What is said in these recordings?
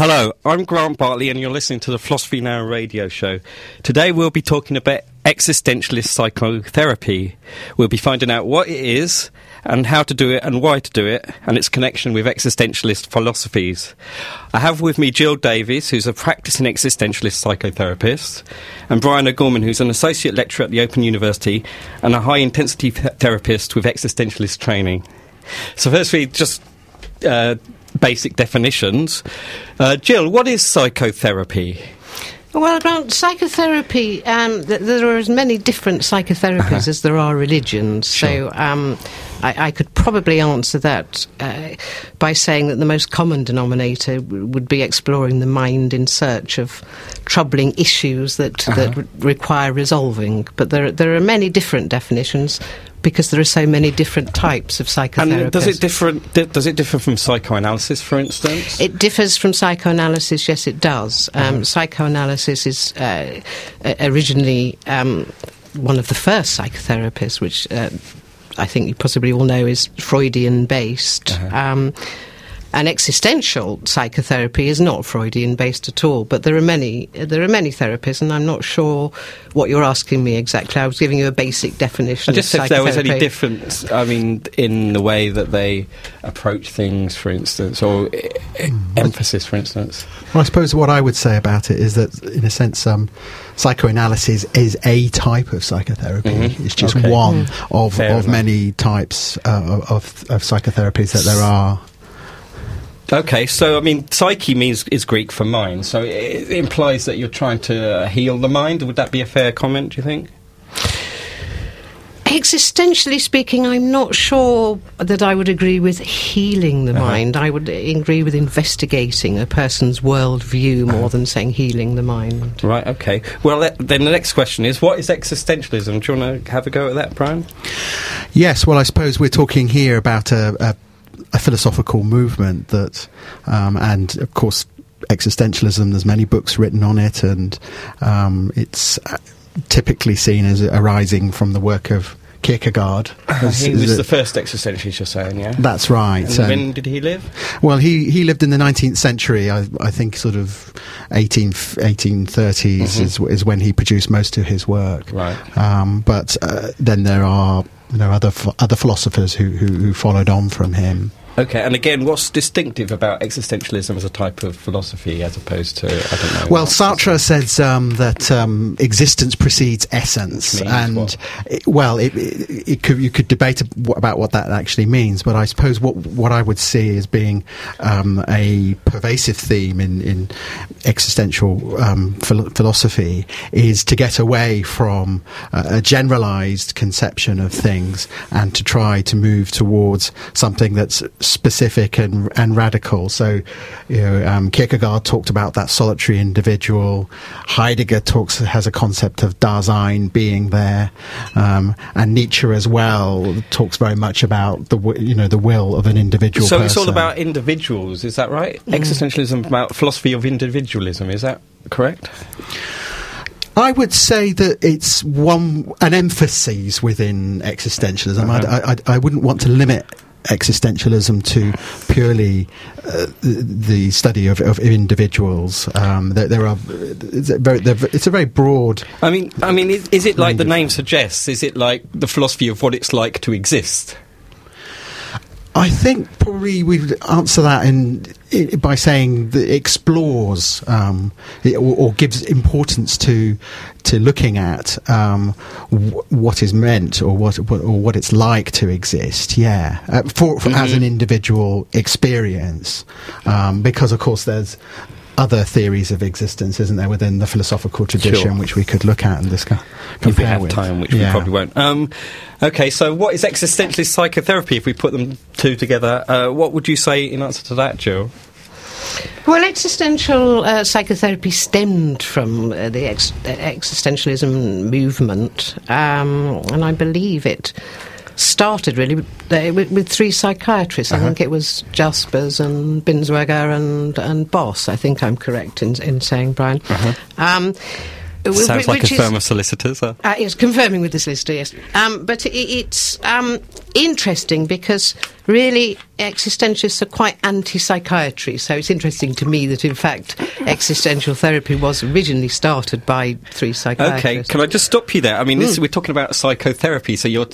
Hello, I'm Grant Bartley, and you're listening to the Philosophy Now radio show. Today, we'll be talking about existentialist psychotherapy. We'll be finding out what it is, and how to do it, and why to do it, and its connection with existentialist philosophies. I have with me Gill Davies, who's a practicing existentialist psychotherapist, and Brian O'Gorman, who's an associate lecturer at the Open University and a high intensity th- therapist with existentialist training. So, firstly, just uh, basic definitions. Uh, Gill, what is psychotherapy? Well, Grant, psychotherapy, um, th- there are as many different psychotherapies Uh-huh. as there are religions. Sure. So um, I, I could probably answer that uh, by saying that the most common denominator w- would be exploring the mind in search of troubling issues that, Uh-huh. that re- require resolving. But there, there are many different definitions because there are so many different types of psychotherapy. And does it different? Does it differ from psychoanalysis, for instance? It differs from psychoanalysis, yes, it does. Um, Uh-huh. Psychoanalysis is uh, uh, originally um, one of the first psychotherapies, which uh, I think you possibly all know is Freudian based. Uh-huh. Um, and existential psychotherapy is not Freudian based at all, but there are many there are many therapies, and I'm not sure what you're asking me exactly. I was giving you a basic definition. I just of if there was any difference, I mean, in the way that they approach things, for instance, or e- emphasis, for instance. Well, I suppose what I would say about it is that, in a sense, um, psychoanalysis is a type of psychotherapy. Mhm. It's just Okay. one of, Fair of enough. many types uh, of, of psychotherapies that there are. Okay, so I mean, psyche means is Greek for mind, so it, it implies that you're trying to uh, heal the mind. Would that be a fair comment? Do you think? Existentially speaking, I'm not sure that I would agree with healing the Uh-huh. mind. I would agree with investigating a person's worldview Uh-huh. more than saying healing the mind. Right. Okay. Well, le- then the next question is, what is existentialism? Do you want to have a go at that, Brian? Yes, well, I suppose we're talking here about a, a, a philosophical movement that, um, and of course, existentialism. There's many books written on it, and um, it's uh, typically seen as arising from the work of Kierkegaard. As- he was the first existentialist, you're saying, yeah. that's right. And and- when did he live? Well, he, he lived in the 19th century. I, I think sort of 18, 1830s Mhm. is, is when he produced most of his work. Right. Um, but uh, then there are you know other other philosophers who, who, who followed on from him. Okay, and again, what's distinctive about existentialism as a type of philosophy as opposed to, I don't know. Well, Sartre says um, that um, existence precedes essence, and it, well, it, it, it could, you could debate about what that actually means. But I suppose what what I would see as being um, a pervasive theme in, in existential um, phil- philosophy is to get away from uh, a generalized conception of things and to try to move towards something that's specific and and radical. So, you know, um, Kierkegaard talked about that solitary individual. Heidegger talks has a concept of Dasein being there, um, and Nietzsche as well talks very much about the you know the will of an individual. So it's all about individuals, is that right? Existentialism about philosophy of individualism, is that correct? I would say that it's one an emphasis within existentialism. Uh-huh. I, I, I wouldn't want to limit existentialism to purely uh, the, the study of, of individuals. Um, there, there are it's a very, it's a very broad. I mean, I mean, is, is it like the name suggests? Is it like the philosophy of what it's like to exist? I think probably we would answer that in, i by saying that it explores um, it, or, or gives importance to to looking at um, w- what is meant or what, or what it's like to exist. Yeah, uh, for, for as Mhm. an individual experience, um, because of course there's. Other theories of existence, isn't there, within the philosophical tradition, Sure. which we could look at and discuss. If we compare have with. time, which we probably won't. Um, okay, so what is existentialist psychotherapy? If we put them two together, uh, what would you say in answer to that, Gill? Well, existential uh, psychotherapy stemmed from uh, the ex- uh, existentialism movement, um, and I believe it started really with, with, three psychiatrists. I Uh-huh. think it was Jaspers and Binswanger and, and Boss. I think I'm correct in, in saying, Brian. Uh-huh. Um, Sounds like which a is- firm of solicitors. Uh, Uh, yes, confirming with the solicitor, yes. Um, but i it's um, interesting because really existentialists are quite anti psychiatry. So it's interesting to me that, in fact, existential therapy was originally started by three psychiatrists. okay, psychiatrists. can I just stop you there? I mean, this, Mm. we're talking about psychotherapy, so you're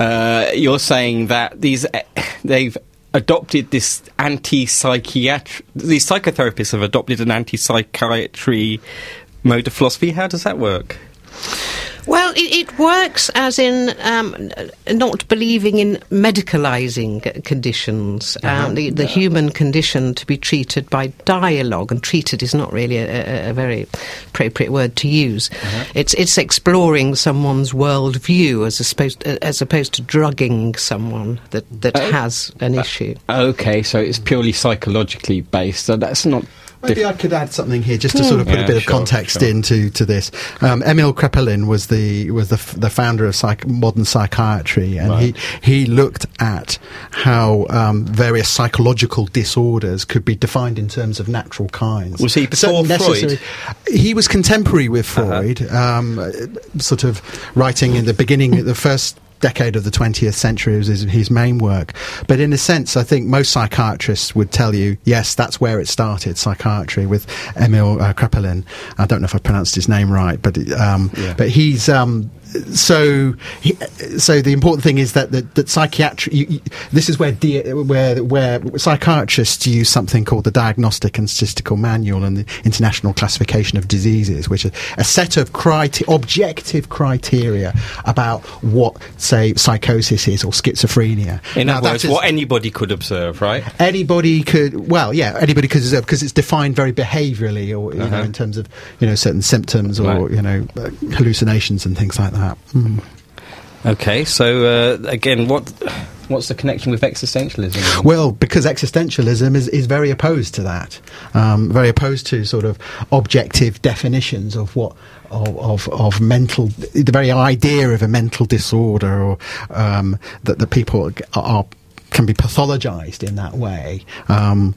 uh, you're saying that these uh, they've adopted this anti-psychiatry. These psychotherapists have adopted an anti-psychiatry mode of philosophy. How does that work? Well, it, it works as in um, not believing in medicalising c- conditions, um, the, the human condition to be treated by dialogue, and treated is not really a, a, very appropriate word to use. It's it's exploring someone's worldview as opposed as opposed to drugging someone that that Oh. has an issue. Okay, so it's purely psychologically based. So that's not. Maybe I could add something here just to sort of put Yeah, a bit of sure, context sure. into to this. Um, Emil Kraepelin was the was the, f- the founder of psych- modern psychiatry, and Right. he he looked at how um, various psychological disorders could be defined in terms of natural kinds. Was he before Freud? He was contemporary with Uh-huh. Freud, um, uh, sort of writing in the beginning, the first decade of the 20th century was his, his main work. But in a sense, I think most psychiatrists would tell you, yes, that's where it started, psychiatry, with Emil uh, Kraepelin. I don't know if I pronounced his name right, but um, Yeah. but he's um, so so the important thing is that that, that psychiatry. You, you, this is where where where psychiatrists use something called the Diagnostic and Statistical Manual and the International Classification of Diseases, which is a set of criteria, objective criteria about what, say, psychosis is or schizophrenia. In Now, other words, is- what anybody could observe, right? anybody could well yeah anybody could observe because it's defined very behaviorally or you know Uh-huh. in terms of you know certain symptoms or Right. you know hallucinations and things like that Mm. Okay, so uh, again, what what's the connection with existentialism? well because existentialism is, is very opposed to that um, very opposed to sort of objective definitions of what of, of, of mental the very idea of a mental disorder or um, that the people are can be pathologized in that way um,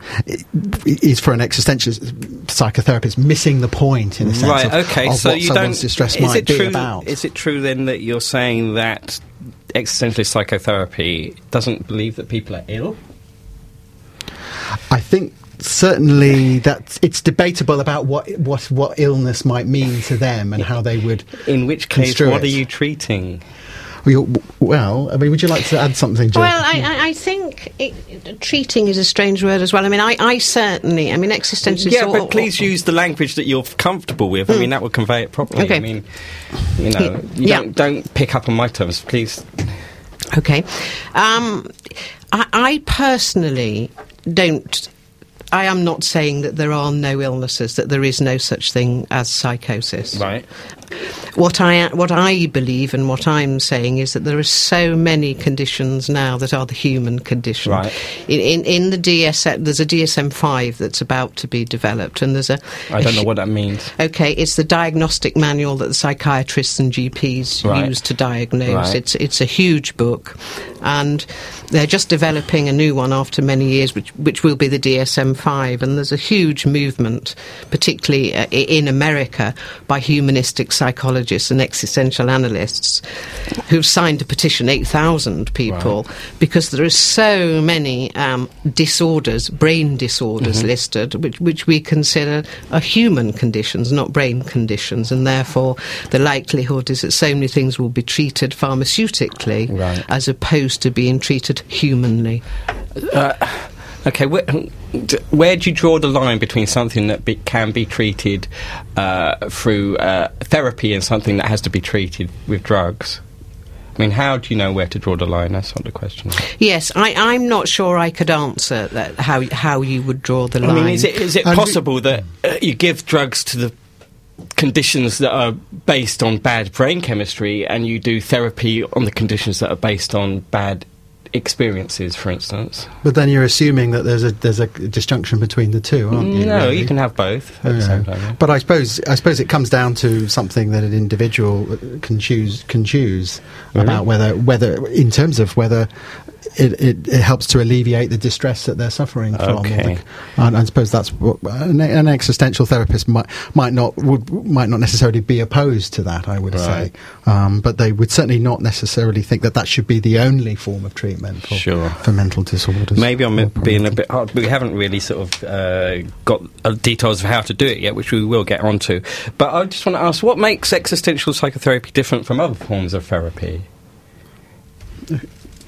is for an existentialist psychotherapist missing the point in a sense right. of, okay. of so what you someone's don't. distress is might it be true? about. Is it true then that you're saying that existentialist psychotherapy doesn't believe that people are ill? I think certainly that it's debatable about what what what illness might mean to them and how they would. In which case, what it. are you treating? Well, well, I mean, would you like to add something, Gill? Well, I, I, I think it, it- treating is a strange word as well. I mean, I, I certainly, I mean, existentialists. Yeah, or- but please use the language that you're comfortable with. I mean, that would convey it properly. Okay. I mean, you know, you Yeah. don't don't pick up on my terms, please. Okay. Um, I, I personally don't. I am not saying that there are no illnesses, that there is no such thing as psychosis. Right. What I what I believe and what I'm saying is that there are so many conditions now that are the human condition. Right. In in, in the DSM, there's a DSM five that's about to be developed, and there's a. I don't know what that means. Okay, it's the diagnostic manual that the psychiatrists and GPs Right. use to diagnose. Right. It's it's a huge book, and they're just developing a new one after many years, which which will be the DSM five. And there's a huge movement, particularly uh, in America, by humanistic psychologists and existential analysts, who've signed a petition, eight thousand people, because there are so many um, disorders, brain disorders Mm-hmm. listed, which which we consider are human conditions, not brain conditions, and therefore the likelihood is that so many things will be treated pharmaceutically Right. as opposed to being treated humanly. Okay, where, where do you draw the line between something that be, can be treated uh, through uh, therapy and something that has to be treated with drugs? I mean, how do you know where to draw the line? That's not the question. Yes, I, I'm not sure I could answer that. How how you would draw the I line? mean, is it is it And we- possible that uh, you give drugs to the conditions that are based on bad brain chemistry, and you do therapy on the conditions that are based on bad experiences, for instance? but then you're assuming that there's a there's a disjunction between the two, aren't you? no, really? you can have both at the Yeah. same time. yeah. But I suppose I suppose it comes down to something that an individual uh, can choose can choose Really? about whether whether in terms of whether it, it, it helps to alleviate the distress that they're suffering from. or the- Okay. and I suppose that's what an, an existential therapist might might not would might not necessarily be opposed to that. I would Right. say, um, but they would certainly not necessarily think that that should be the only form of treatment for, Sure. for mental disorders. Maybe I'm being a bit hard. But We haven't really sort of uh, got uh, details of how to do it yet, which we will get onto. But I just want to ask, what makes existential psychotherapy different from other forms of therapy?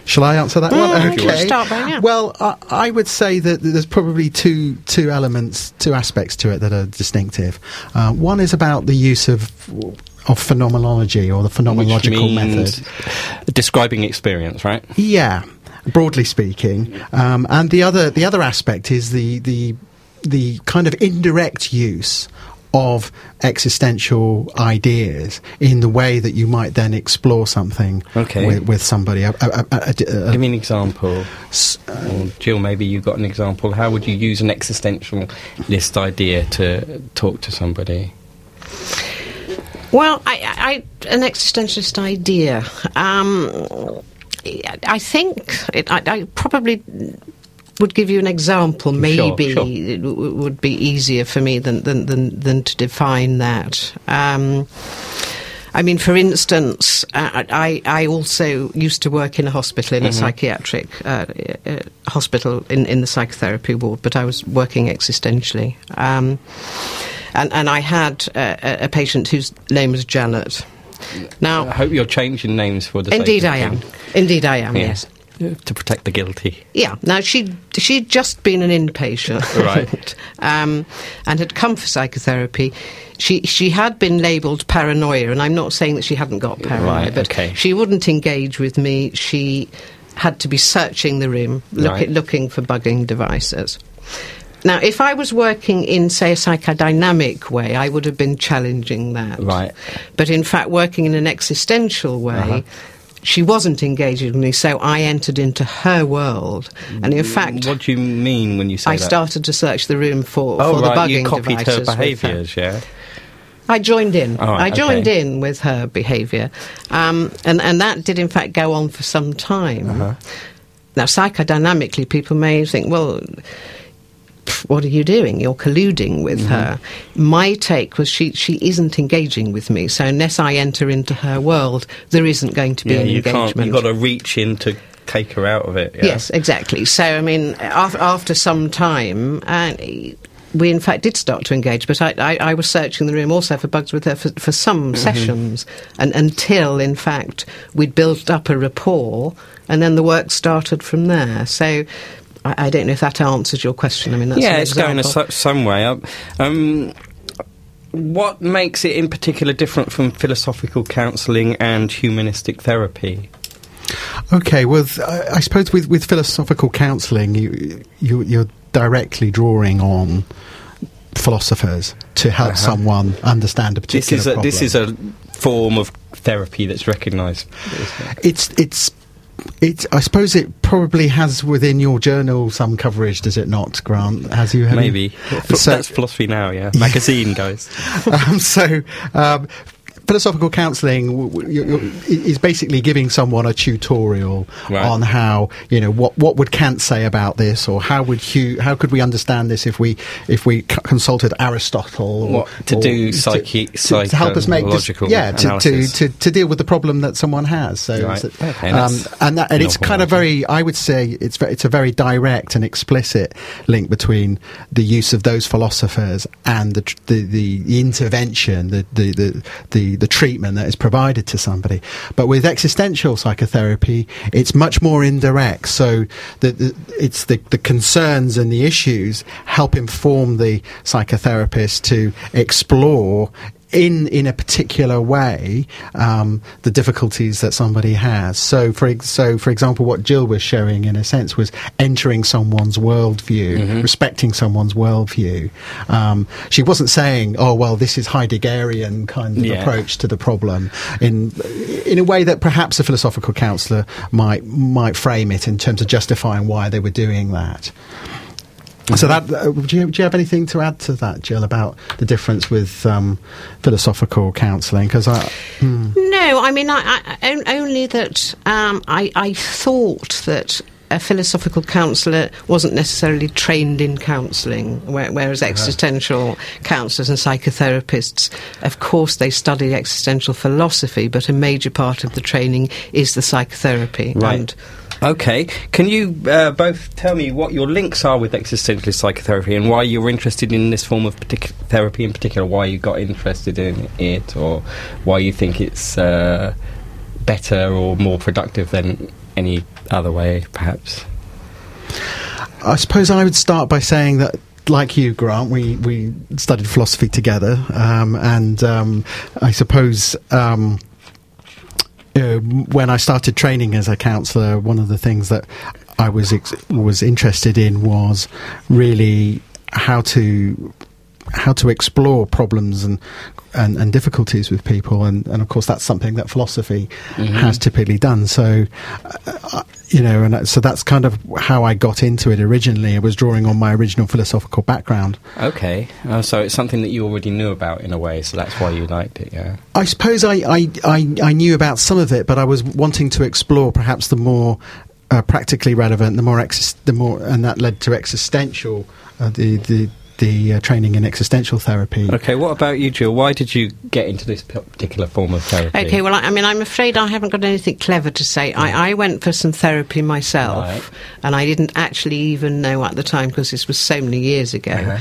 Shall I answer that Mm, one? Okay. start by now. Well, I, I would say that there's probably two two elements, two aspects to it that are distinctive. Uh, one is about the use of of phenomenology or the Which phenomenological means method. describing experience, right? Yeah, broadly speaking, um, and the other the other aspect is the the the kind of indirect use of existential ideas in the way that you might then explore something Okay. with, with somebody. A- a- a- a- a- Give me an example. s- Or Gill, maybe you've got an example. How would you use an existentialist idea to talk to somebody? Well, I, I, I- an existentialist idea. Um, I think it, I, I probably would give you an example. Maybe sure. it w- would be easier for me than than than, than to define that. Um, I mean, for instance, uh, I, I also used to work in a hospital, in a psychiatric uh, uh, hospital in, in the psychotherapy ward, but I was working existentially. Um, and, and I had uh, a, a patient whose name was Janet. Now, I hope you're changing names for the sake indeed I am. Indeed I am, Yeah. yes. To protect the guilty. Yeah. Now she she'd just been an inpatient, Right. um, and had come for psychotherapy. She she had been labelled paranoia, and I'm not saying that she hadn't got paranoia, Right, but okay. she wouldn't engage with me. She had to be searching the room, look Right. looking for bugging devices. Now, if I was working in, say, a psychodynamic way, I would have been challenging that. Right. But in fact, working in an existential way, Uh-huh. She wasn't engaging with me, so I entered into her world. And in fact, what do you mean when you say I that? started to search the room for, Oh, for the right, bugging you copied her devices with behaviours, yeah? I joined in. Right, I joined okay. in with her behaviour, um, and and that did in fact go on for some time. Uh-huh. Now, psychodynamically, people may think, well. What are you doing? You're colluding with Mm-hmm. her. My take was she, she isn't engaging with me, so unless I enter into her world, there isn't going to be Yeah, an you can't. engagement. You've got to reach in to take her out of it. yeah? Yes, exactly. So, I mean, af- after some time, uh, we in fact did start to engage, but I, I, I was searching the room also for bugs with her for, for some sessions, and until, in fact, we'd built up a rapport, and then the work started from there. So, I, I don't know if that answers your question. I mean, that's yeah, an it's going a su- some way up. Um, what makes it in particular different from philosophical counselling and humanistic therapy? Okay, well, th- I I suppose with, with philosophical counselling, you, you you're directly drawing on philosophers to help Uh-huh. someone understand a This particular is a, problem. this is a form of therapy that's recognised. It's it's it's. I suppose it probably has within your journal some coverage, does it not, Grant? Has you- Maybe So- that's philosophy now. Yeah, magazine guys. um, so. Um, Philosophical counselling w- w- you- you- i- is basically giving someone a tutorial Right. on how you know what what would Kant say about this, or how would Hume, how could we understand this if we if we consulted Aristotle, or, What, to or do psyche- to, to help us make dis- yeah to, to, to to deal with the problem that someone has. So, Right. Okay, um, and that, and it's kind of very I would say it's it's a very direct and explicit link between the use of those philosophers and the the, the, the intervention, the, the, the, the, the treatment that is provided to somebody. But with existential psychotherapy, it's much more indirect. So the, the, it's the, the concerns and the issues help inform the psychotherapist to explore in in a particular way um, the difficulties that somebody has. So for so for example, what Gill was showing in a sense was entering someone's worldview, respecting someone's worldview. Um, she wasn't saying, "Oh well, this is Heideggerian kind of Yeah. approach to the problem," in in a way that perhaps a philosophical counsellor might might frame it in terms of justifying why they were doing that. So that uh, do, you, do you have anything to add to that, Gill, about the difference with um, philosophical counselling? Because I, hmm. no, I mean, I, I, only that um, I, I thought that a philosophical counsellor wasn't necessarily trained in counselling, whereas existential counsellors and psychotherapists, of course, they study existential philosophy, but a major part of the training is the psychotherapy. Right. And Okay. Can you uh, both tell me what your links are with existentialist psychotherapy and why you're interested in this form of partic- therapy in particular? Why you got interested in it, or why you think it's uh, better or more productive than any other way, perhaps? I suppose I would start by saying that like you, Grant, we, we studied philosophy together, um, and um, I suppose um, uh, when I started training as a counsellor, one of the things that I was ex- was interested in was really how to how to explore problems and, and, and difficulties with people, and, and of course that's something that philosophy mm-hmm. has typically done. So, uh, you know, and so that's kind of how I got into it originally. I was drawing on my original philosophical background. Okay, uh, so it's something that you already knew about in a way, so that's why you liked it, yeah. I suppose I, I, I, I knew about some of it, but I was wanting to explore perhaps the more uh, practically relevant, the more, ex- the more, and that led to existential, uh, the the the uh, training in existential therapy. Okay, what about you, Gill? Why did you get into this particular form of therapy? Okay, well, I, I mean, I'm afraid I haven't got anything clever to say. I, I, went for some therapy myself, right. and I didn't actually even know at the time because this was so many years ago. Uh-huh.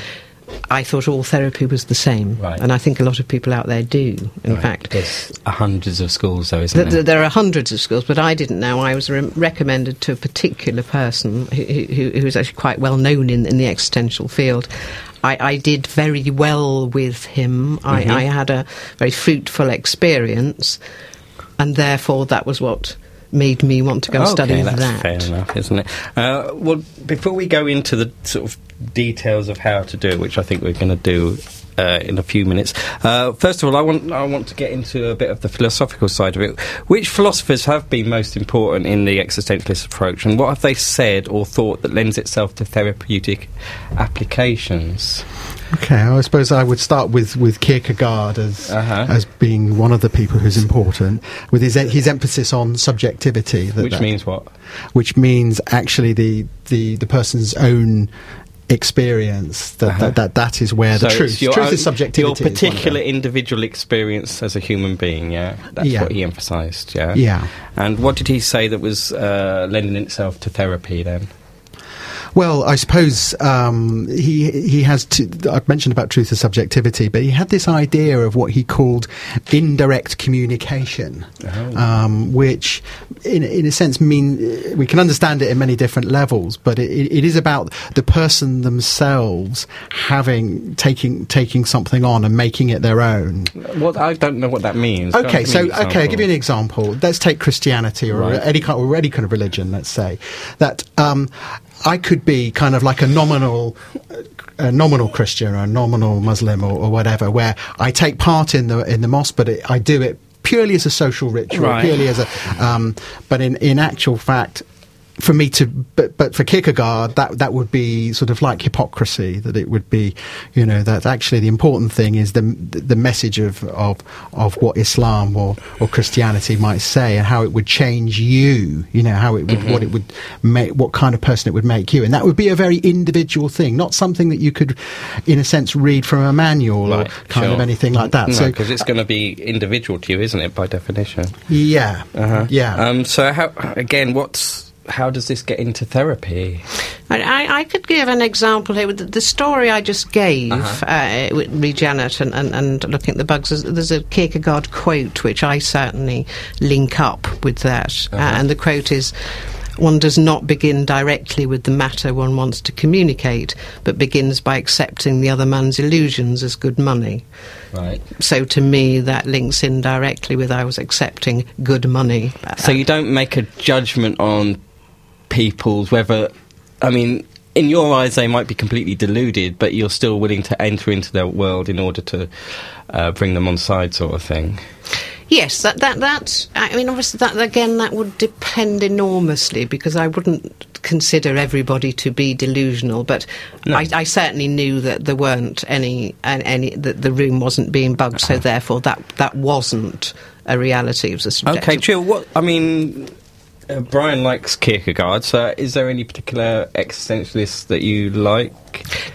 I thought all therapy was the same, right. and I think a lot of people out there do. In right. fact, there's hundreds of schools, though, isn't there? There are hundreds of schools, but I didn't know. I was re- recommended to a particular person who, who, who was actually quite well known in, in the existential field. I, I, did very well with him. Mm-hmm. I, I, had a very fruitful experience, and therefore that was what made me want to go okay, study that's that. Fair enough, isn't it? Uh, well, before we go into the sort of details of how to do it, which I think we're going to do uh, in a few minutes. Uh, first of all, I want I want to get into a bit of the philosophical side of it. Which philosophers have been most important in the existentialist approach, and what have they said or thought that lends itself to therapeutic applications? Okay, I suppose I would start with, with Kierkegaard as uh-huh. as being one of the people who's important, with his his emphasis on subjectivity. That, which that, means what? Which means actually the, the, the person's own experience that, uh-huh. that, that, that is where so the truth truth own, is subjectivity your particular individual experience as a human being yeah that's yeah. what he emphasized yeah yeah and what did he say that was uh, lending itself to therapy then well, I suppose um, he he has. To, I've mentioned about truth and subjectivity, but he had this idea of what he called indirect communication, oh. um, which, in in a sense, mean we can understand it in many different levels, but it, it is about the person themselves having taking taking something on and making it their own. Well, I don't know what that means. Okay, so okay, I'll give you an example. Let's take Christianity or right. any kind or any kind of religion. Let's say that. Um, I could be kind of like a nominal, a nominal Christian or a nominal Muslim or, or whatever, where I take part in the in the mosque, but it, I do it purely as a social ritual, right. purely as a. Um, but in in actual fact, for me to, but, but for Kierkegaard, that that would be sort of like hypocrisy. That it would be, you know, that actually the important thing is the the message of of, of what Islam or, or Christianity might say and how it would change you. You know, how it would, mm-hmm. what it would make, what kind of person it would make you, and that would be a very individual thing, not something that you could, in a sense, read from a manual right, or kind sure. of anything like that. No, so because it's going to be individual to you, isn't it, by definition? Yeah, uh-huh. yeah. Um, so how again? What's how does this get into therapy? I, I could give an example here. The story I just gave, uh-huh. uh, with Regenerate and, and, and, looking at the bugs, there's, there's, a Kierkegaard quote which I certainly link up with that. Uh, uh-huh. Uh, and the quote is one does not begin directly with the matter one wants to communicate, but begins by accepting the other man's illusions as good money. Right. So to me, that links in directly with I was accepting good money. So you don't make a judgment on people's whether I mean in your eyes they might be completely deluded but you're still willing to enter into their world in order to uh, bring them on side sort of thing Yes, that that that. I mean, obviously, that again, that would depend enormously because I wouldn't consider everybody to be delusional, but No. I, I certainly knew that there weren't any, and any that the room wasn't being bugged, so therefore that that wasn't a reality. It was a subjective. Okay, Gill. What I mean, uh, Brian likes Kierkegaard. So, is there any particular existentialist that you like?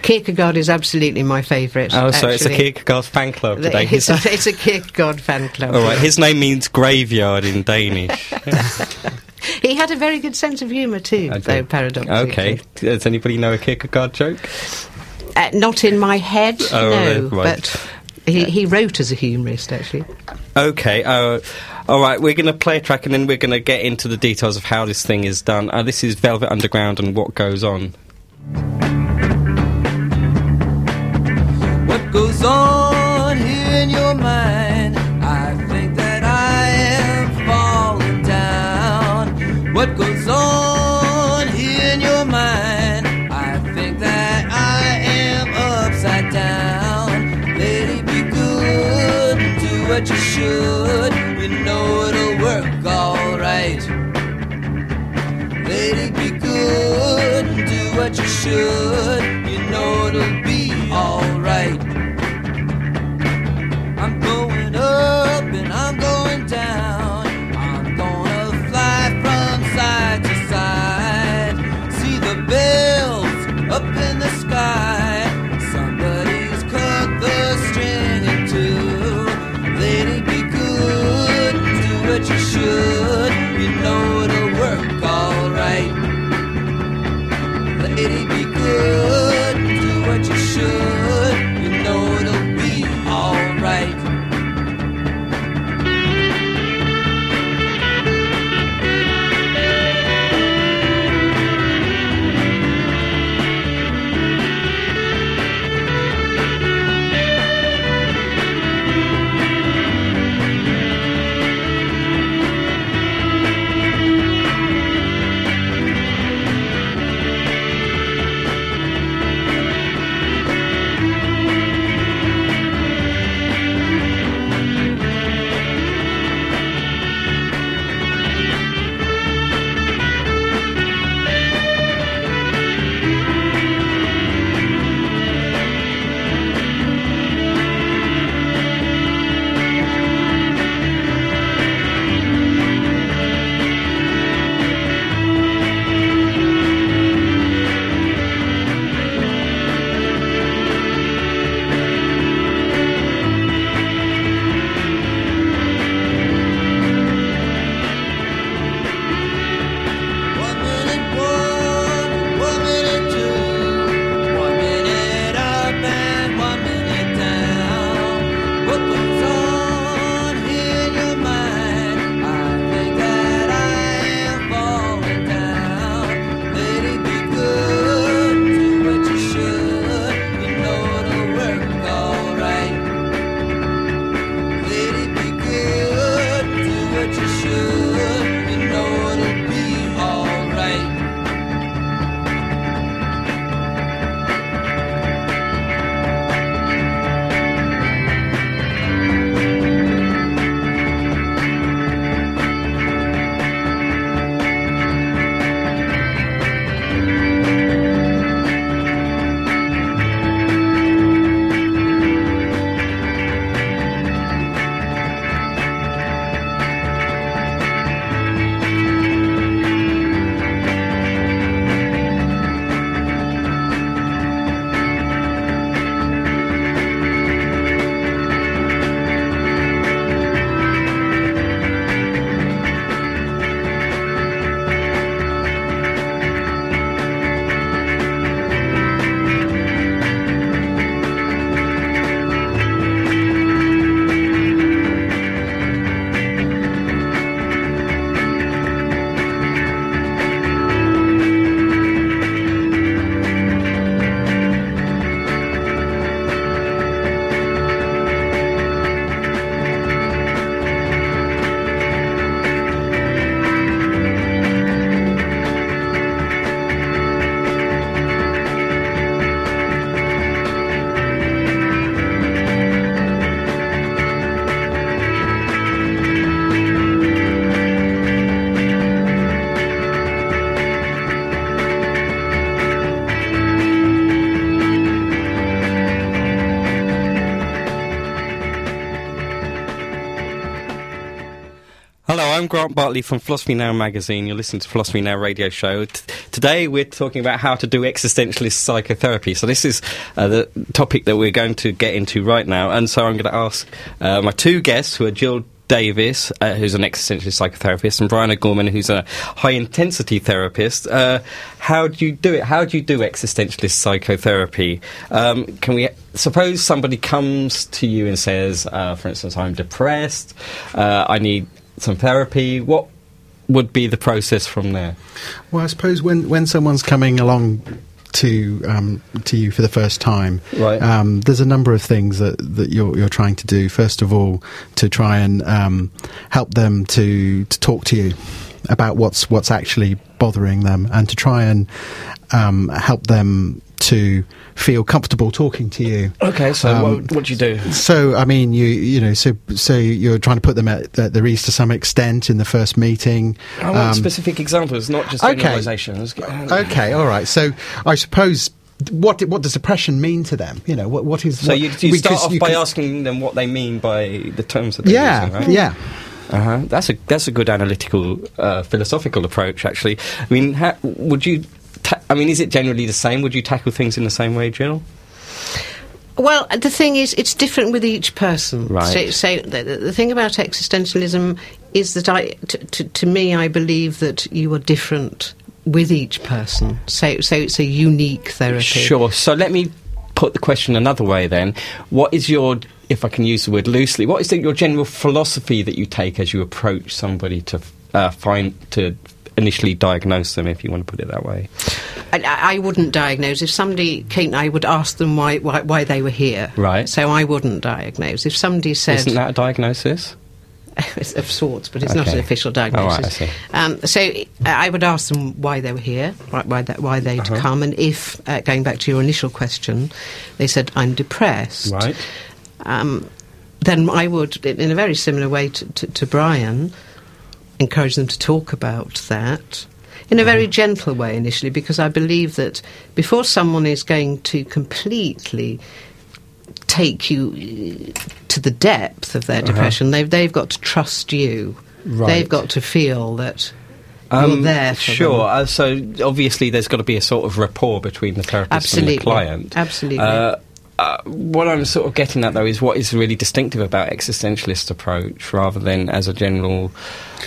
Kierkegaard is absolutely my favourite. Oh, so it's a. Kierkegaard fan club today. It's a, it's a Kierkegaard fan club. all right, his name means graveyard in Danish. He had a very good sense of humour too, though paradoxically. Okay. Does anybody know a Kierkegaard joke? Uh, not in my head, Oh, no, right. but he, he wrote as a humorist, actually. Okay. Uh, all right. We're going to play a track and then we're going to get into the details of how this thing is done. Uh, this is Velvet Underground and what goes on. What goes on here in your mind? Should. I'm Grant Bartley from Philosophy Now magazine. You're listening to Philosophy Now radio show. T- today we're talking about how to do existentialist psychotherapy. So this is uh, the topic that we're going to get into right now. And so I'm going to ask uh, my two guests, who are Gill Davies, uh, who's an existentialist psychotherapist, and Brian O'Gorman, who's a high intensity therapist. Uh, how do you do it? How do you do existentialist psychotherapy? Um, can we suppose somebody comes to you and says, uh, for instance, I'm depressed, uh, I need some therapy? What would be the process from there? Well, I suppose when, when someone's coming along to um, to you for the first time, Right. um, there's a number of things that, that you're you're trying to do. First of all, to try and um, help them to to talk to you about what's what's actually bothering them, and to try and um, help them to feel comfortable talking to you. Okay, so Um, what, what do you do? So, I mean, you you know, so so you're trying to put them at, at their ease to some extent in the first meeting. I want Um, specific examples, not just generalizations. Okay, all right. So, I suppose what what does depression mean to them? You know, what what is So what, you, you start off you by asking them what they mean by the terms that they're Yeah, using, right? yeah. Uh-huh. That's a that's a good analytical, uh, philosophical approach. Actually, I mean, ha- would you? Ta- I mean, is it generally the same? Would you tackle things in the same way, Gill? Well, the thing is, it's different with each person. Right. So, so the, the thing about existentialism is that I, t- t- to me, I believe that you are different with each person. So, so it's a unique therapy. Sure. So let me put the question another way then. What is your, if I can use the word loosely, what is the, your general philosophy that you take as you approach somebody to uh, find to initially diagnose them, if you want to put it that way? I, I wouldn't diagnose. If somebody came, I would ask them why, why, why they were here. Right. So I wouldn't diagnose. If somebody said. Isn't that a diagnosis? It's of sorts, but it's not an Okay. official All right, diagnosis. I see. Um, so uh, I would ask them why they were here, why, why, that, why they'd Uh-huh. come, and if, uh, going back to your initial question, they said, I'm depressed, Right. um, then I would, in in a very similar way to, to, to Brian, encourage them to talk about that. In a very Uh-huh. gentle way initially, because I believe that before someone is going to completely take you uh, to the depth of their depression, they've, they've got to trust you. Uh-huh. Right. They've got to feel that you're Um, there for sure. them. Uh, so obviously, there's got to be a sort of rapport between the therapist Absolutely. and the client. Absolutely. Uh, uh, what I'm sort of getting at, though, is what is really distinctive about existentialist approach, rather than as a general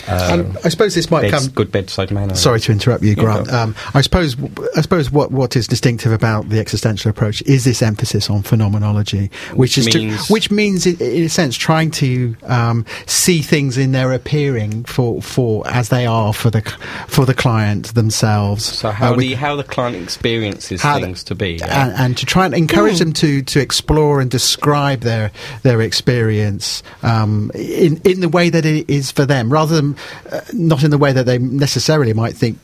Um, I suppose this might beds- come. good bedside manner. Sorry to interrupt you, Grant. go. Um, I suppose I suppose what, what is distinctive about the existential approach is this emphasis on phenomenology, which, Which is means- to, which means in a sense trying to um, see things in their appearing for, for as they are for the for the client themselves. So how Uh, with- the how the client experiences how the- things to be. yeah? and, and to try and encourage them to, to explore and describe their their experience um, in in the way that it is for them, rather than uh, not in the way that they necessarily might think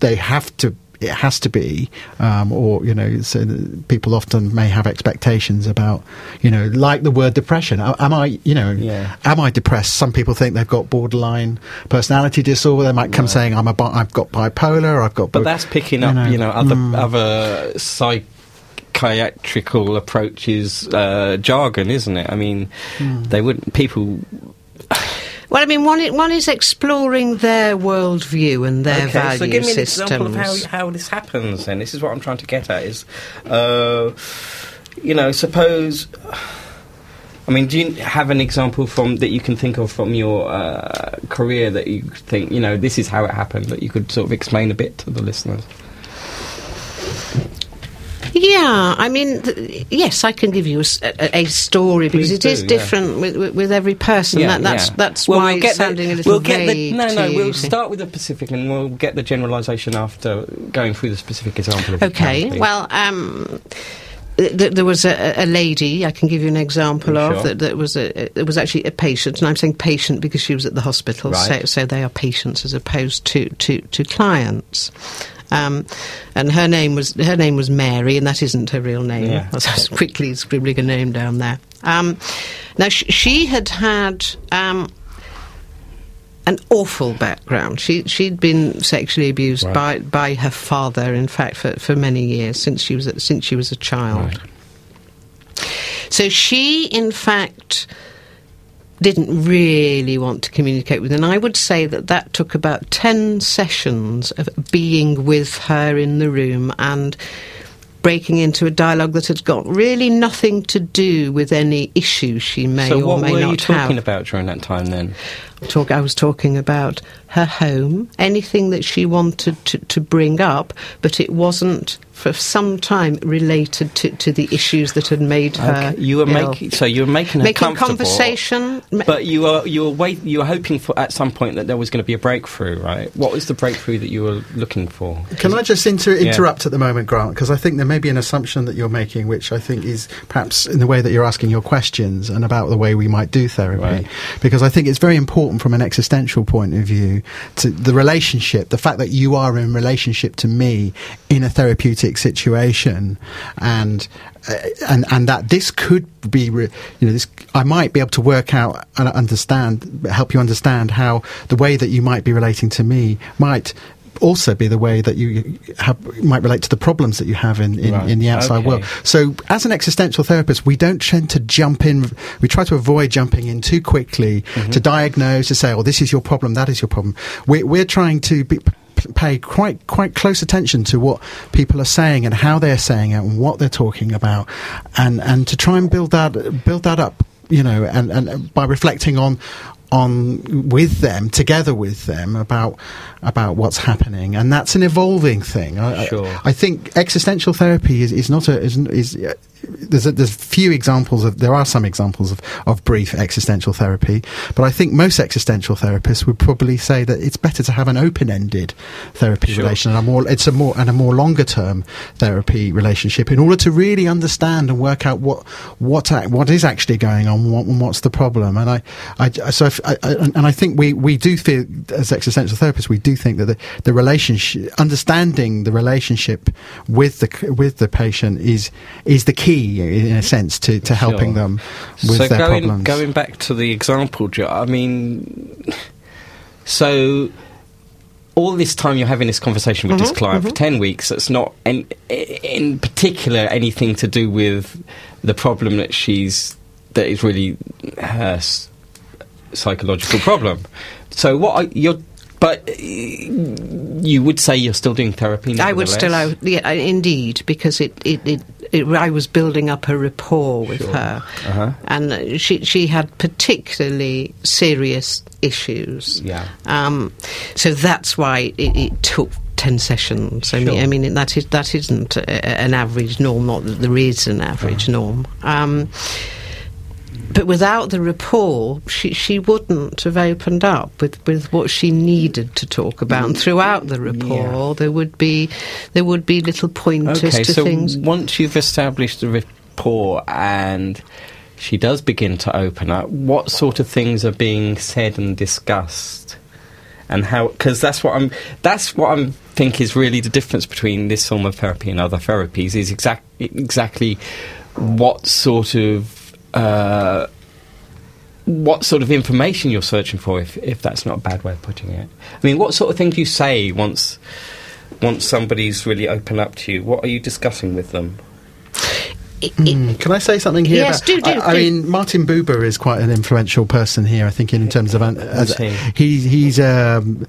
they have to. It has to be, um, or you know, so people often may have expectations about, you know, like the word depression. Am I, you know, Yeah. am I depressed? Some people think they've got borderline personality disorder. They might come saying, "I'm a, bi- I've got bipolar. I've got." But bo-" that's picking you up, know, you know, other mm. other psychiatrical approaches, uh, jargon, isn't it? I mean, Hmm. they wouldn't people. Well, I mean, one, one is exploring their worldview and their okay, value so give me an systems. example of how how this happens. Then this is what I'm trying to get at. Is, uh, you know, suppose. I mean, do you have an example from that you can think of from your uh, career that you think you know this is how it happened that you could sort of explain a bit to the listeners? Yeah, I mean, th- yes, I can give you a story because Please it is do, yeah. different with, with, with every person. that, that's yeah. that's Well, why we'll get it's sounding the, a little we'll get vague. the, no, no. We'll start with the Pacific, and we'll get the generalisation after going through the specific example. Can, Okay, well, um, th- th- there was a, a lady I can give you an example Sure. of that, that was a it was actually a patient, and I'm saying patient because she was at the hospital, Right. so so they are patients as opposed to to, to clients. Um, and her name was her name was Mary, and that isn't her real name. Yeah. I was quickly scribbling a name down there. Um, now sh- she had had. Um, an awful background. She she'd been sexually abused Right. by by her father. In fact, for, for many years since she was a, since she was a Right. child. So she, in fact, didn't really want to communicate with. And I would say that that took about 10 sessions of being with her in the room and breaking into a dialogue that had got really nothing to do with any issue she may so or may not have. So what were you talking have. about during that time then? Talk, I was talking about her home, anything that she wanted to, to bring up, but it wasn't for some time related to, to the issues that had made her. Okay, you were ill. making so you were making her making conversation. But you were you were wait, you were hoping for at some point that there was going to be a breakthrough, right? What was the breakthrough that you were looking for? Can I just inter- Yeah. interrupt at the moment, Grant? Because I think there may be an assumption that you're making, which I think is perhaps in the way that you're asking your questions and about the way we might do therapy. Right. Because I think it's very important from an existential point of view to the relationship, the fact that you are in relationship to me in a therapeutic situation, and uh, and and that this could be, re- you know, this I might be able to work out and understand, help you understand how the way that you might be relating to me might also be the way that you have, might relate to the problems that you have in, in, Right. in the outside Okay. world. So, as an existential therapist, we don't tend to jump in. We try to avoid jumping in too quickly Mm-hmm. to diagnose to say, "Oh, this is your problem. That is your problem." We're, we're trying to be, pay quite quite close attention to what people are saying and how they're saying it and what they're talking about, and and to try and build that build that up. You know, and, and by reflecting on on with them together with them about about what's happening and that's an evolving thing I, I- Sure. I, think existential therapy is, is not a is, is uh, there's a, there's few examples of there are some examples of, of brief existential therapy but I think most existential therapists would probably say that it's better to have an open-ended therapy Sure. relation and a more it's a more and a more longer term therapy relationship in order to really understand and work out what what what is actually going on what, and what's the problem and I, I so if, I, I, and I think we we do feel as existential therapists we do think that the, the relationship understanding the relationship with the with the patient is is the key in a sense to, to helping Sure. them with so their going problems going back to the example, Jo, I mean, so all this time you're having this conversation with this Mm-hmm, client for ten weeks. That's not in, in particular anything to do with the problem that she's that is really her psychological problem. So what are, you're. But uh, you would say you're still doing therapy. I would still. I, yeah, indeed, because it, it, it, it, I was building up a rapport with Sure. her, Uh-huh. and uh, she she had particularly serious issues. Yeah. Um, so that's why it, it took. 10 sessions. I mean, Sure. I mean that is that isn't a, an average norm. Not that there is an average norm. Um, but without the rapport, she, she wouldn't have opened up with, with what she needed to talk about. And throughout the rapport, there would be there would be little pointers Okay, to so things. once you've established the rapport and she does begin to open up, what sort of things are being said and discussed? And how? Because that's what I'm. That's what I'm think is really the difference between this form of therapy and other therapies is exact, exactly what sort of uh, what sort of information you're searching for, if if that's not a bad way of putting it. I mean, what sort of thing do you say once once somebody's really open up to you? What are you discussing with them? It- it- Mm, Can I say something here? Yes, about- do, do, I, I do. mean, Martin Buber is quite an influential person here. I think in terms of an, as, he? he, he's um,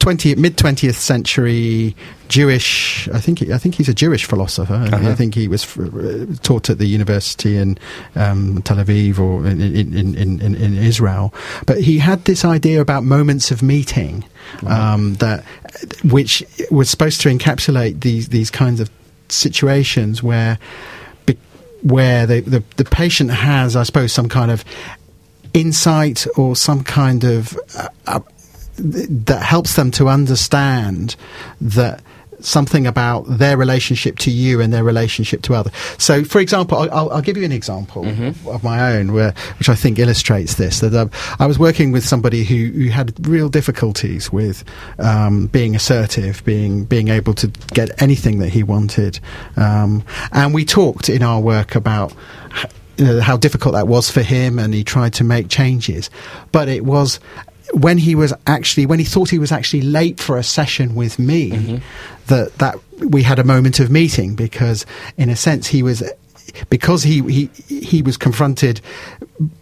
twenty mid twentieth century Jewish. I think he, I think he's a Jewish philosopher. I- Uh-huh. I think he was uh, taught at the university in um, Tel Aviv or in, in, in, in, in Israel. But he had this idea about moments of meeting um, that, which was supposed to encapsulate these these kinds of situations where where the, the, the patient has, I suppose, some kind of insight or some kind of uh, that helps them to understand that something about their relationship to you and their relationship to others. So, for example, I'll, I'll, give you an example of my own, where, which I think illustrates this. That uh, I was working with somebody who, who had real difficulties with um, being assertive, being being able to get anything that he wanted, um, and we talked in our work about you know, how difficult that was for him, and he tried to make changes. But it was when he was actually when he thought he was actually late for a session with me mm-hmm. that that we had a moment of meeting because in a sense he was because he he he was confronted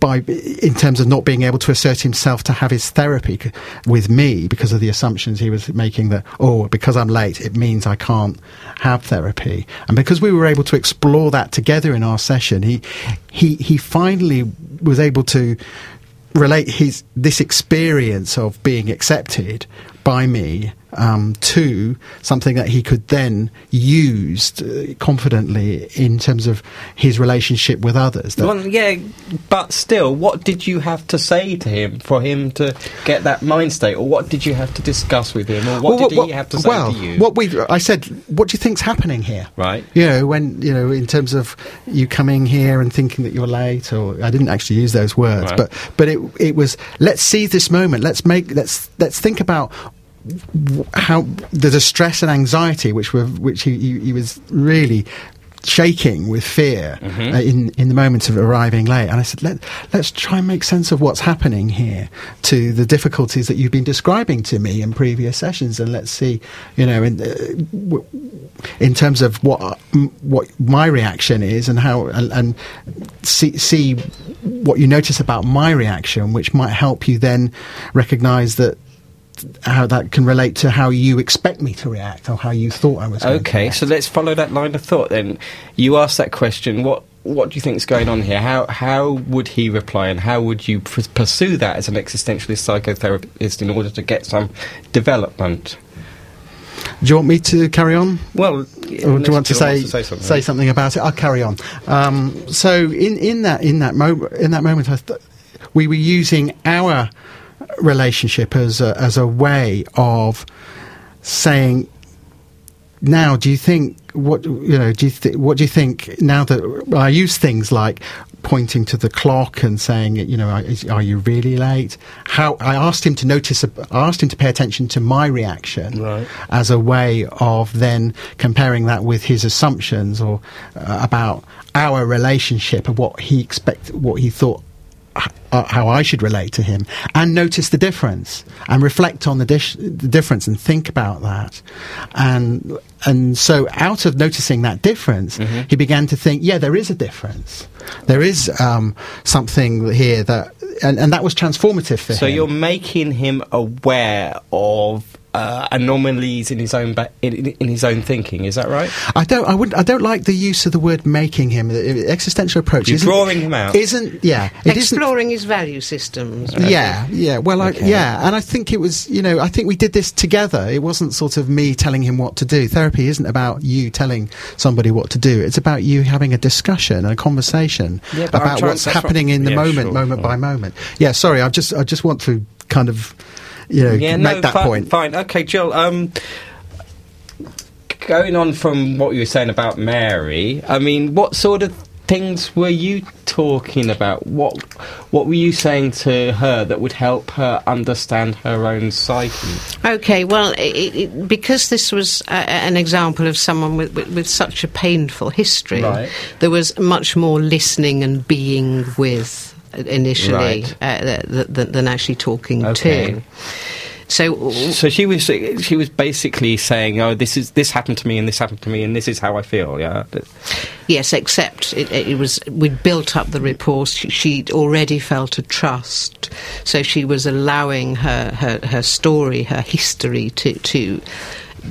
by in terms of not being able to assert himself to have his therapy c- with me because of the assumptions he was making that oh because I'm late it means I can't have therapy. And because we were able to explore that together in our session he he he finally was able to relate his this experience of being accepted by me um, to something that he could then use uh, confidently in terms of his relationship with others. Well, yeah, but still, what did you have to say to him for him to get that mind state, or what did you have to discuss with him, or what Well, did he have to say well, to you? What we I said, what do you think's happening here? Right. You know, when you know, in terms of you coming here and thinking that you're late, or I didn't actually use those words, Right. but but it it was let's seize this moment. Let's make let's let's think about how the distress and anxiety which were which he, he, he was really shaking with fear Mm-hmm. uh, in in the moment of arriving late and I said let let's try and make sense of what's happening here to the difficulties that you've been describing to me in previous sessions and let's see you know in uh, w- in terms of what m- what my reaction is and how and, and see see what you notice about my reaction which might help you then recognize that how that can relate to how you expect me to react or how you thought I was going to Okay, so let's follow that line of thought then. You asked that question. What what do you think is going on here? How how would he reply, and how would you pr- pursue that as an existentialist psychotherapist in order to get some development? do you want me to carry on Well, or do you want to say, say something? about it? I'll carry on. Um, so in, in that in that moment in that moment, I th- we were using our relationship as a, as a way of saying. Now, do you think what you know? Do you th- what do you think now that I use things like pointing to the clock and saying, you know, are, are you really late? How I asked him to notice, I asked him to pay attention to my reaction Right. as a way of then comparing that with his assumptions or uh, about our relationship and what he expect, what he thought. Uh, how I should relate to him, and notice the difference, and reflect on the, dish, the difference, and think about that, and and so out of noticing that difference, Mm-hmm. he began to think, yeah, there is a difference, there is um, something here that, and, and that was transformative for So him. So, you're making him aware of uh, anomalies in his own ba- in, in in his own thinking. Is that right? I don't. I would. I don't like the use of the word "making him." The the existential approach. You're isn't- drawing him out. Isn't yeah? It isn't. Exploring his value systems. Yeah, yeah. Well, I, yeah, and I think it was. You know, I think we did this together. It wasn't sort of me telling him what to do. Therapy isn't about you telling somebody what to do. It's about you having a discussion, and a conversation Yeah, about what's that's what- happening in the yeah, moment, sure, moment sure. by moment. Yeah. Sorry, I just, I just want to kind of, you know, yeah, make no, that fine, point. Fine, okay, Gill. Um, going on from what you were saying about Mary, I mean, what sort of things were you talking about? What what were you saying to her that would help her understand her own psyche? Okay, well, it, it, because this was uh, an example of someone with, with, with such a painful history, Right. there was much more listening and being with initially Right. uh, th- th- th- than actually talking Okay. to. So, So she was she was basically saying, "Oh, this is this happened to me, and this happened to me, and this is how I feel." Yeah. yes, except it, it was we'd built up the rapport. She, she'd already felt a trust, so she was allowing her her, her story, her history to to.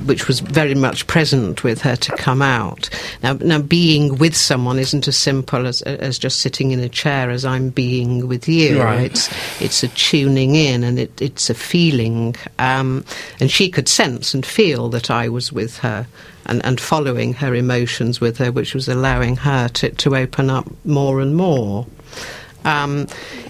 Which was very much present with her to come out. Now, now being with someone isn't as simple as as just sitting in a chair as I'm being with you. Right. It's it's a tuning in and it, it's a feeling. Um, and she could sense and feel that I was with her and, and following her emotions with her, which was allowing her to, to open up more and more. Um,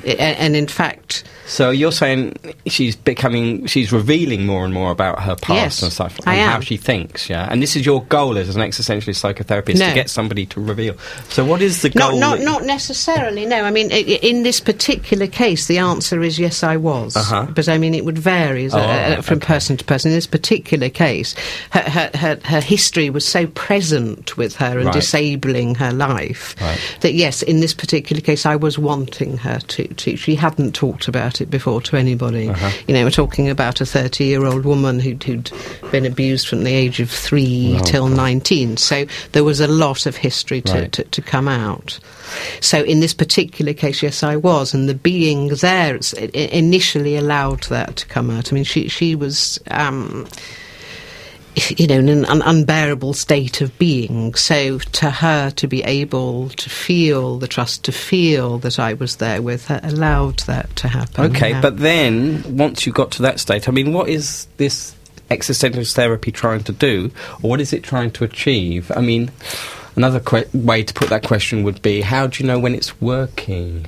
i- and in fact, So you're saying she's becoming, she's revealing more and more about her past Yes, and stuff, and how she thinks, yeah. And this is your goal as an existentialist psychotherapist No. to get somebody to reveal. So what is the goal? not that- not necessarily. No, I mean, in this particular case, the answer is yes, I was. Uh-huh. But I mean, it would vary Oh, from okay. person to person. In this particular case, her her, her, her history was so present with her and Right. disabling her life Right. that yes, in this particular case, I was wanting wanting her to, to. She hadn't talked about it before to anybody. Uh-huh. You know, we're talking about a 30 year old woman who'd, who'd been abused from the age of three Oh, till God. 19. So there was a lot of history to, Right. to, to come out. So in this particular case, yes, I was, and the being there initially allowed that to come out. I mean, she she was. Um, you know, in an unbearable state of being. So, to her to be able to feel the trust, to feel that I was there with her, allowed that to happen. Okay, yeah. but then once you got to that state, I mean, what is this existentialist therapy trying to do, or what is it trying to achieve? I mean, another que- way to put that question would be, how do you know when it's working?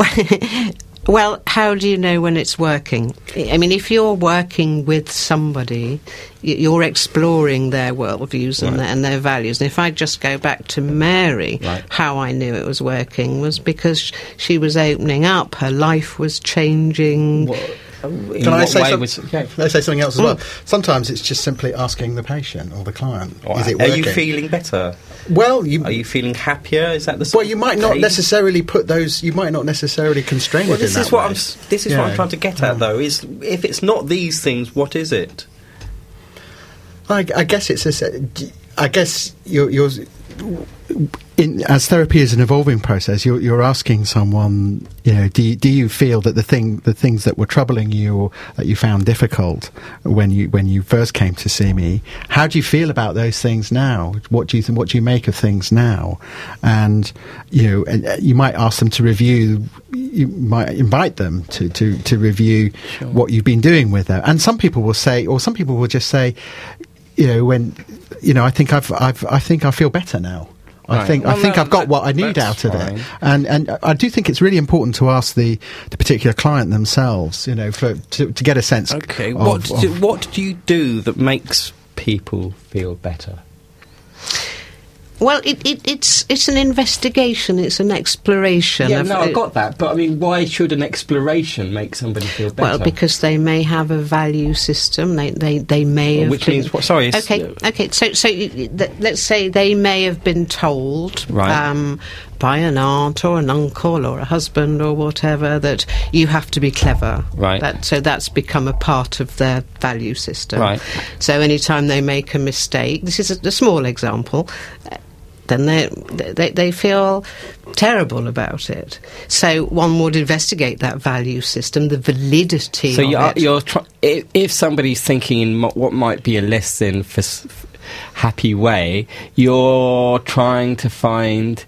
Well, how do you know when it's working? I mean, if you're working with somebody, you're exploring their worldviews and, Right. their, and their values. And if I just go back to Mary, Right. how I knew it was working was because she was opening up, her life was changing. In Can I say, some- yeah. can I say something else as hmm. well? Sometimes it's just simply asking the patient or the client, Or is it working? are you feeling better? well, you, Are you feeling happier? Is that the well, you might not case? necessarily put those. You might not necessarily constrain Well, it in this that is what way. I'm. This is what I'm trying to get at, mm. though. Is if it's not these things, what is it? I, I guess it's a. I guess you're, you're in, as therapy is an evolving process. You're, you're asking someone, you know, do you, do you feel that the thing, the things that were troubling you or that you found difficult when you when you first came to see me, how do you feel about those things now? What do you think? What do you make of things now? And you know, and uh, you might ask them to review. You might invite them to to to review what you've been doing with them. And some people will say, or some people will just say, you know, when you know, I think I've, I've, I think I feel better now. I Right. think I think no, I've got that- what I need out of fine. it, and and I do think it's really important to ask the, the particular client themselves, you know, for to, to get a sense. Okay. of- what of- do, what do you do that makes people feel better? Well, it, it, it's it's an investigation. It's an exploration. Yeah, of, no, I got that. But I mean, why should an exploration make somebody feel better? Well, because they may have a value system. They they, they may have Which been- means what- sorry, Okay, okay. So so you- you- th- let's say they may have been told Right. um, by an aunt or an uncle or a husband or whatever that you have to be clever. Right. That, so that's become a part of their value system. Right. So anytime they make a mistake, this is a, a small example. Then they, they they feel terrible about it. So one would investigate that value system, the validity So of you're, it. you're try- if, if somebody's thinking in what might be a less than f- happy way, you're trying to find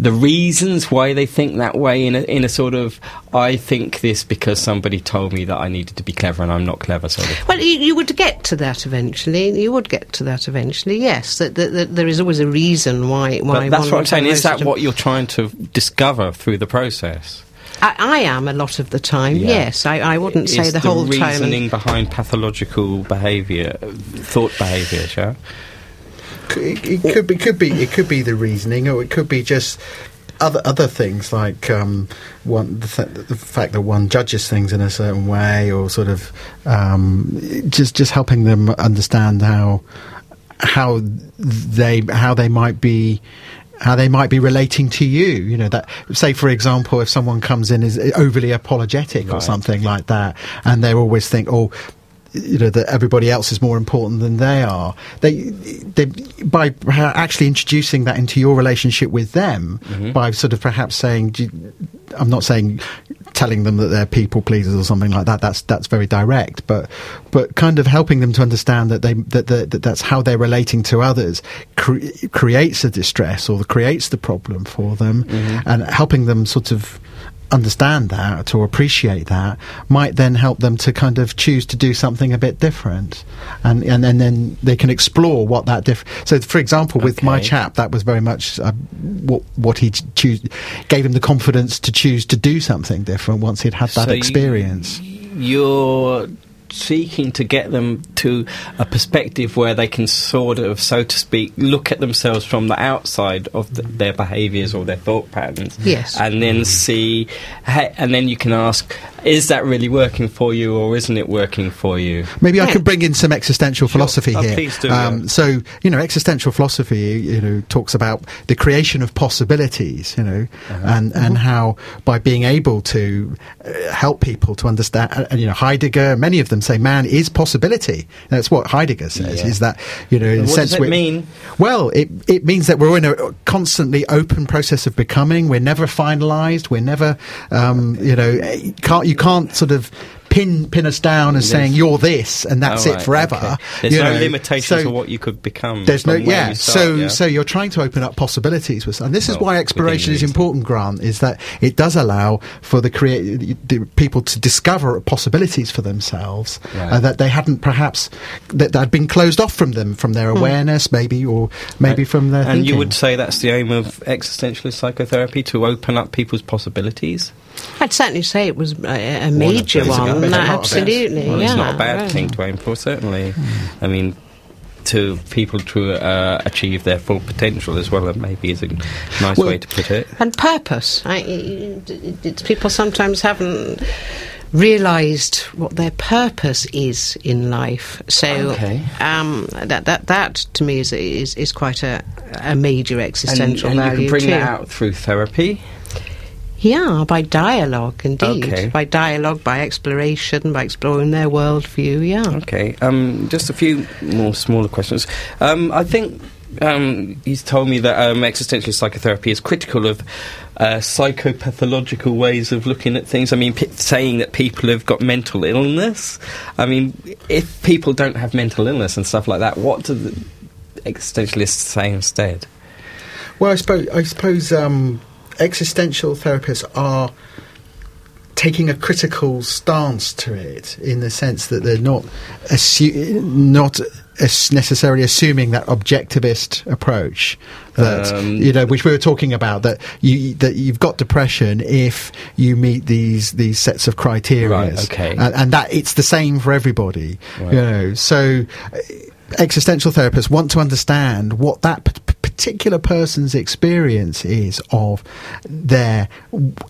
the reasons why they think that way in a, in a sort of I think this because somebody told me that I needed to be clever and I'm not clever sort of. Well, you, you would get to that eventually. You would get to that eventually. Yes, that, that, that there is always a reason why. why But that's what I'm saying. Is that what you're trying to discover through the process? I, I am a lot of the time? Yeah. Yes, I, I wouldn't say Is the whole time. reasoning behind pathological behaviour, thought behaviour, yeah? It, it could be could be it could be the reasoning, or it could be just other other things like um, one the, th- the fact that one judges things in a certain way, or sort of um, just just helping them understand how how they how they might be how they might be relating to you you know that say for example if someone comes in is overly apologetic or something like that and they always think oh you know that everybody else is more important than they are. They they by actually introducing that into your relationship with them mm-hmm. by sort of perhaps saying you- I'm not saying telling them that they're people pleasers or something like that that's that's very direct but but kind of helping them to understand that they that, that, that that's how they're relating to others cre- creates a distress or creates the problem for them mm-hmm. and helping them sort of understand that or appreciate that might then help them to kind of choose to do something a bit different. And and, and then they can explore what that diff so for example with my chap that was very much uh, what what he ch- choose gave him the confidence to choose to do something different once he'd had that So you- experience. You're seeking to get them to a perspective where they can sort of, so to speak, look at themselves from the outside of th their behaviours or their thought patterns. Yes. And then see, ha- and then you can ask, is that really working for you or isn't it working for you? Maybe I could bring in some existential philosophy Oh, here. please do, um, yeah. So, you know, existential philosophy, you know, talks about the creation of possibilities, you know, Uh-huh. and, and how by being able to help people to understand, uh, you know, Heidegger, many of them say man is possibility. That's what Heidegger says, Yeah. is that, you know, in And a what sense does it mean? Well, it, it means that we're in a constantly open process of becoming. We're never finalised. We're never, um, you know, can't, you can't sort of pin pin us down as saying you're this and that's Oh, it forever. okay. There's you no know. limitations So to what you could become. There's no yeah. start, so yeah? so you're trying to open up possibilities with, and this is why within exploration is important. Grant is that it does allow for the create the people to discover possibilities for themselves Right. uh, that they hadn't perhaps that, that had been closed off from them from their awareness maybe or maybe from their And thinking. you would say that's the aim of existentialist psychotherapy to open up people's possibilities? I'd certainly say it was a, a major one. A absolutely, Well, yeah. it's not a bad right. thing to aim for, certainly. I mean, to people to uh, achieve their full potential as well, maybe is a nice Well- way to put it. And purpose. I, it, people sometimes haven't realised what their purpose is in life. So Okay. um, that that that to me is is, is quite a, a major And, existential and you value can bring too. that out through therapy. Yeah, by dialogue, indeed. Okay. By dialogue, by exploration, by exploring their worldview. Yeah. Okay, um, just a few more smaller questions. Um, I think um, he's told me that um, existentialist psychotherapy is critical of uh, psychopathological ways of looking at things. I mean, p- saying that people have got mental illness. I mean, if people don't have mental illness and stuff like that, what do the existentialists say instead? Well, I suppose I suppose um, existential therapists are taking a critical stance to it in the sense that they're not assu- not as necessarily assuming that objectivist approach that Um, you know which we were talking about that you that you've got depression if you meet these these sets of criteria Right, okay. and, and that it's the same for everybody Right. you know so uh, existential therapists want to understand what that particular person's experience is of their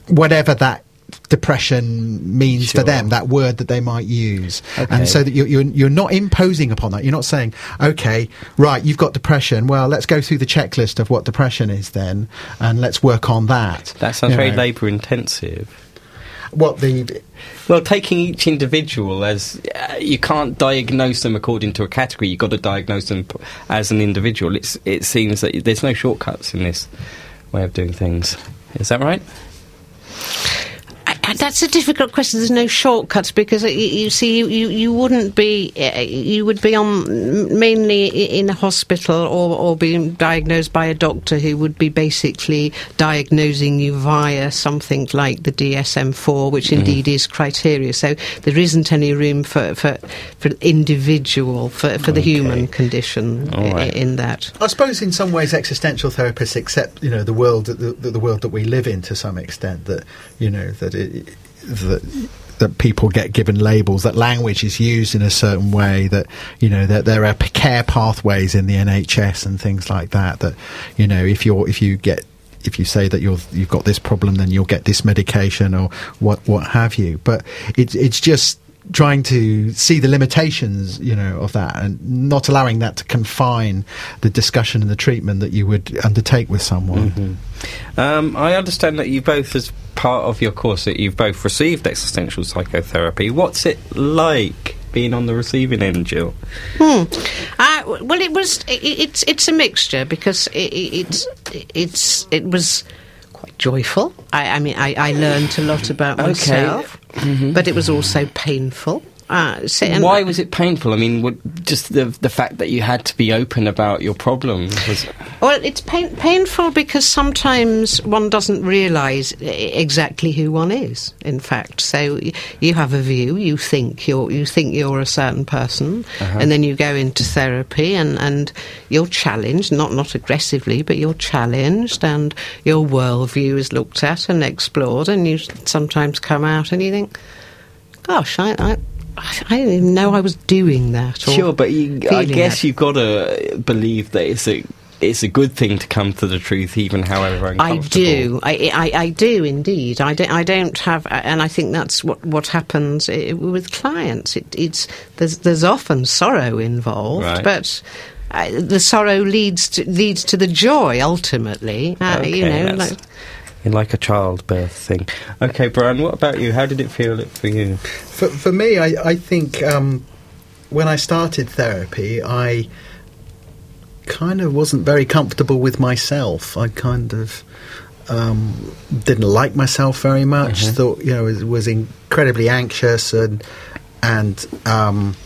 whatever that depression means Sure. for them that word that they might use Okay. and so that you're, you're you're not imposing upon that you're not saying okay right you've got depression well let's go through the checklist of what depression is then and let's work on that That sounds You very know. labour intensive. What the Well, taking each individual as uh, you can't diagnose them according to a category. You've got to diagnose them as an individual. It's, it seems that there's no shortcuts in this way of doing things. Is that right? I- I- That's a difficult question. There's no shortcuts because uh, you, you see, you, you, you wouldn't be, uh, you would be on mainly in a hospital or, or being diagnosed by a doctor who would be basically diagnosing you via something like the DSM-4, which indeed is criteria. So there isn't any room for for, for individual for, for the human condition right. in that. I suppose in some ways existential therapists accept you know the world that the, the world that we live in to some extent that you know that it, that that people get given labels that language is used in a certain way that you know that there are care pathways in the NHS and things like that that you know if you're if you get if you say that you're you've got this problem then you'll get this medication or what what have you. But it's it's just trying to see the limitations, you know, of that, and not allowing that to confine the discussion and the treatment that you would undertake with someone. Um, I understand that you both, as part of your course, that you've both received existential psychotherapy. What's it like being on the receiving end, Gill? Hmm. Uh, well, it was. i i- it's it's a mixture because i i it's it's it was quite joyful. I, I mean, I, I learned a lot about Okay. myself, mm-hmm. but it was also painful. Uh, and- Why was it painful? I mean, just the the fact that you had to be open about your problem was. Well, it's pain, painful because sometimes one doesn't realise exactly who one is. In fact, so you have a view, you think you're you think you're a certain person, and then you go into therapy and, and you're challenged, not not aggressively, but you're challenged, and your worldview is looked at and explored, and you sometimes come out and you think, "Gosh, I." I I I didn't even know I was doing that. Sure, but you, I guess that. you've got to believe that it's a it's a good thing to come to the truth, even however uncomfortable. I do. I, I, I do indeed. I don't, I don't have, and I think that's what, what happens with clients. It, it's there's there's often sorrow involved, Right. but. Uh, the sorrow leads to leads to the joy ultimately. Uh, you know, like, In like a childbirth thing. Okay, Brian, what about you? How did it feel for you? For, for me, I, I think um, when I started therapy, I kind of wasn't very comfortable with myself. I kind of um, didn't like myself very much. Thought you know was, was incredibly anxious and and um,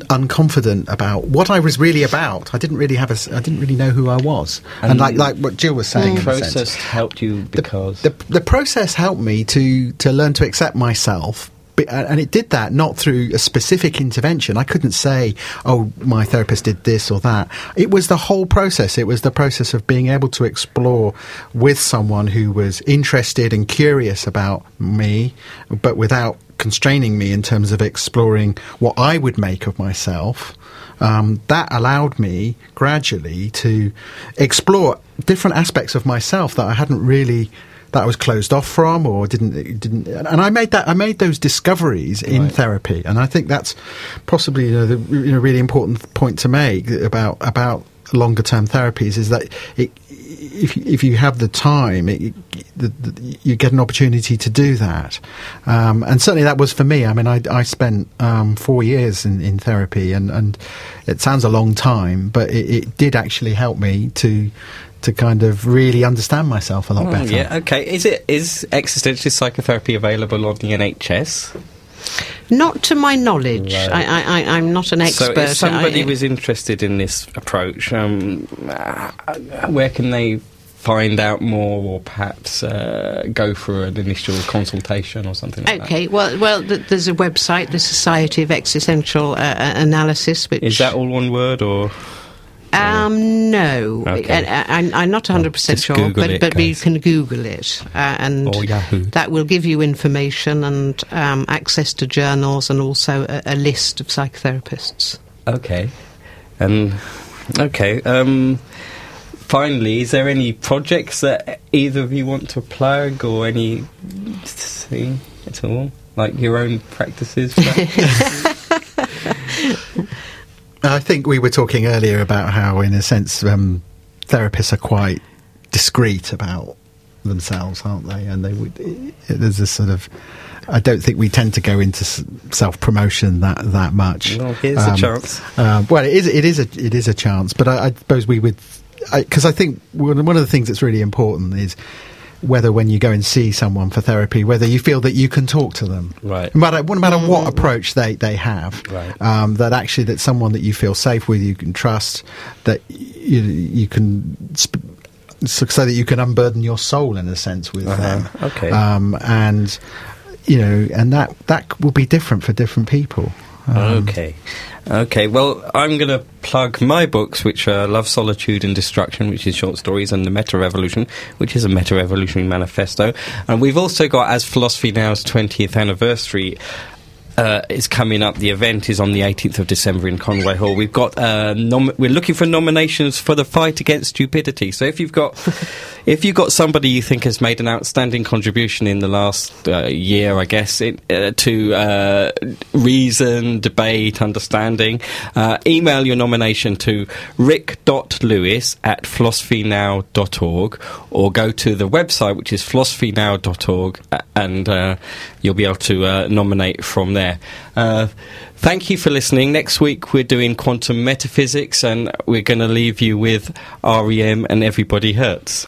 unconfident about what I was really about. I didn't really have a. I didn't really know who I was. And, And like like what Gill was saying, The process helped you because the, the process helped me to to learn to accept myself and it did that not through a specific intervention. I couldn't say, "Oh, my therapist did this or that." It was the whole process. It was the process of being able to explore with someone who was interested and curious about me, but without constraining me in terms of exploring what I would make of myself. Um, that allowed me gradually to explore different aspects of myself that I hadn't really that I was closed off from or didn't didn't and I made that I made those discoveries in Right. therapy and I think that's possibly you know the you know, really important point to make about about longer term therapies is that it, if if you have the time it, the, the, you get an opportunity to do that um, and certainly that was for me I mean I, I spent um, four years in, in therapy and, and it sounds a long time but it, it did actually help me to to kind of really understand myself a lot Oh, better yeah, okay. Is it is existentialist psychotherapy available on the NHS? Not to my knowledge. Right. I, I, I'm not an expert. So, if somebody I- was interested in this approach, um, uh, where can they find out more, or perhaps uh, go for an initial consultation or something like that? Okay, well, well, th- there's a website, the Society of Existential uh, uh, Analysis, which that? Is that all one word, or Um, no, Okay. I, I'm- I'm not 100 percent sure, Google but it, but you guys. can Google it, uh, and Or Yahoo. that will give you information and um, access to journals and also a, a list of psychotherapists. okay, and okay. Um, finally, is there any projects that either of you want to plug, or any thing at all, like your own practices? I think we were talking earlier about how, in a sense, um, therapists are quite discreet about themselves, aren't they? And they would. There's a sort of. I don't think we tend to go into self promotion that that much. Well, here's a chance. Um, well, it is. It is a. It is a chance, but I, I suppose we would. Because I, think one one of the things that's really important is whether when you go and see someone for therapy, whether you feel that you can talk to them, Right. No matter, no matter what approach they, they have, Right. um, that actually that someone that you feel safe with, you can trust, that you you can. Sp- so, so that you can unburden your soul in a sense with Uh-huh. them, Okay. um, and you know, and that that will be different for different people. Um, Okay. Okay, well, I'm going to plug my books, which are Love, Solitude and Destruction, which is short stories, and The Meta Revolution, which is a meta revolutionary manifesto. And we've also got, as Philosophy Now's 20th anniversary uh, is coming up, the event is on the 18th of December in Conway Hall. We've got, uh, nom- we're looking for nominations for the fight against stupidity. So if you've got, if you've got somebody you think has made an outstanding contribution in the last uh, year, I guess, it, uh, to uh, reason, debate, understanding, uh, email your nomination to rick.lewis at philosophynow.org or go to the website, which is philosophynow.org, and uh, you'll be able to uh, nominate from there. Uh, thank you for listening. Next week we're doing quantum metaphysics, and we're going to leave you with REM and Everybody Hurts.